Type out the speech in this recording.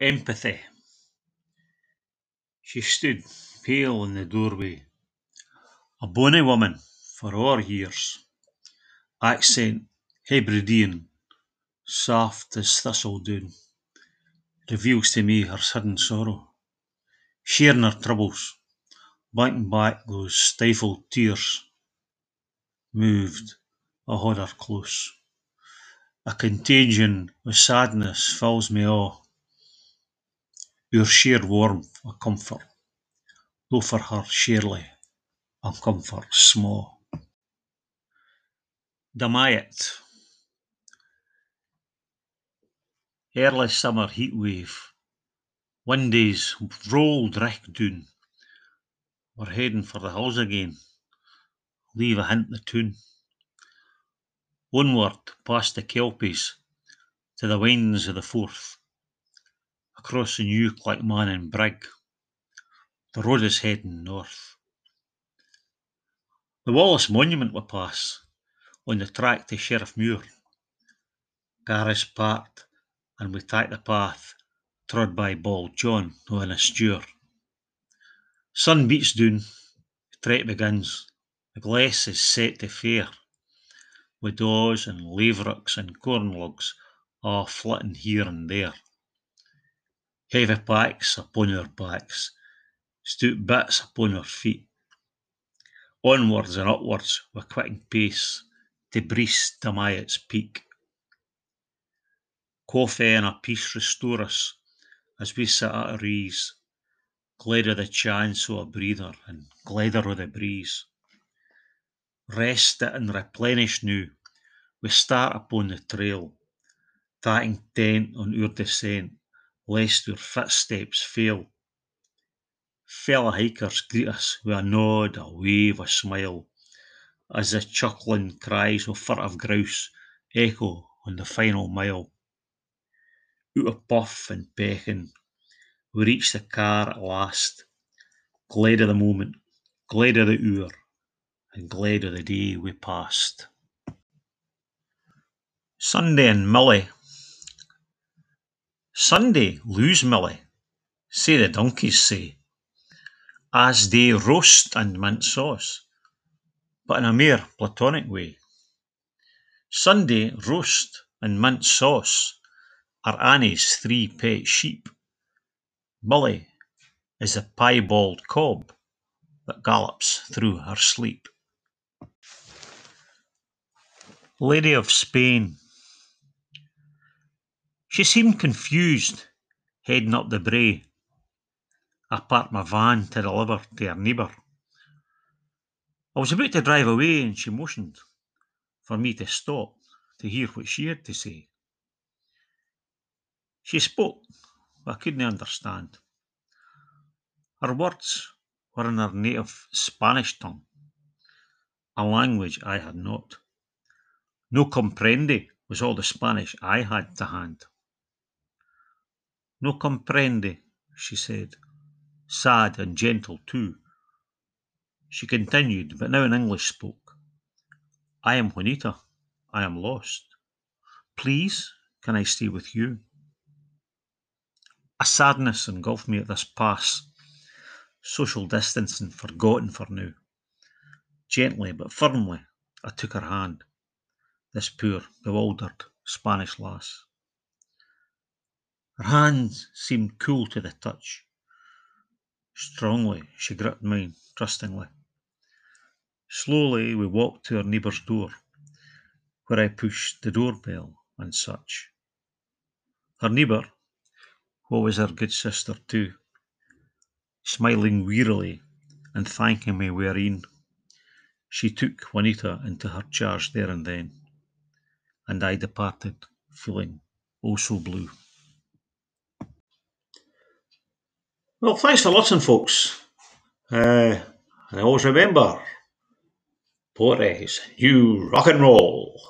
Empathy. She stood pale in the doorway, a bonny woman for a' her years, accent Hebridean, soft as thistle-doon, reveals to me her sudden sorrow, sharing her troubles, blinking back those stifled tears. Moved, I haud her close. A contagion of sadness fills me a', our sheer warmth a comfort, though for her surely I'm comfort sma'. Dumyat. Early summer heatwave. Windies rolled richt doon. We're heading for the hills again, leave ahint the toon. Onward past the Kelpies, to the wynds of the Forth, across the new Clackmannan Brig. The road is heading north. The Wallace Monument we pass, on the track to Sheriffmuir. Gar is parked, and we take the path trod by Bald John o' Innisjour. Sun beats doon, the trek begins, the gless is set to fair, with daws and laverocks and corn logs, a' flitting here and there. Heavy packs upon our backs, stout bits upon our feet, onwards and upwards with quickened pace, to breist Dumyat's peak. Coffee and a peace restore us, as we sit at our ease, gled o' the chance o' a breather, and gledder o' the breeze. Rested and replenished noo, we start upon the trail, taking tent on our descent, lest our footsteps fail. Fellow hikers greet us wi' a nod, a wave, a smile, as the chuckling cries of furtive grouse echo on the final mile. Oot o' puff and pecking, we reach the car at last, glad o' the moment, glad o' the hour, and glad o' the day we passed. Sunday and Millie. Sunday lose Millie, say the donkeys say, as they roast and mint sauce, but in a mere platonic way. Sunday roast and mint sauce are Annie's three pet sheep. Millie is the piebald cob that gallops through her sleep. Lady of Spain. She seemed confused, heading up the brae. I parked my van to deliver to her neighbour. I was about to drive away, and she motioned for me to stop to hear what she had to say. She spoke, but I couldn't understand. Her words were in her native Spanish tongue, a language I had not. No comprende was all the Spanish I had to hand. No comprende, she said, sad and gentle too. She continued, but now in English spoke. I am Juanita. I am lost. Please, can I stay with you? A sadness engulfed me at this pass, social distancing forgotten for now. Gently but firmly I took her hand, this poor, bewildered Spanish lass. Her hands seemed cool to the touch. Strongly she gripped mine, trustingly. Slowly we walked to our neighbour's door, where I pushed the doorbell and such. Her neighbour, who was her good sister too, smiling wearily and thanking me wherein, she took Juanita into her charge there and then, and I departed feeling oh so blue. Well, thanks for listening, folks. Uh, and always remember, Portes, you rock and roll.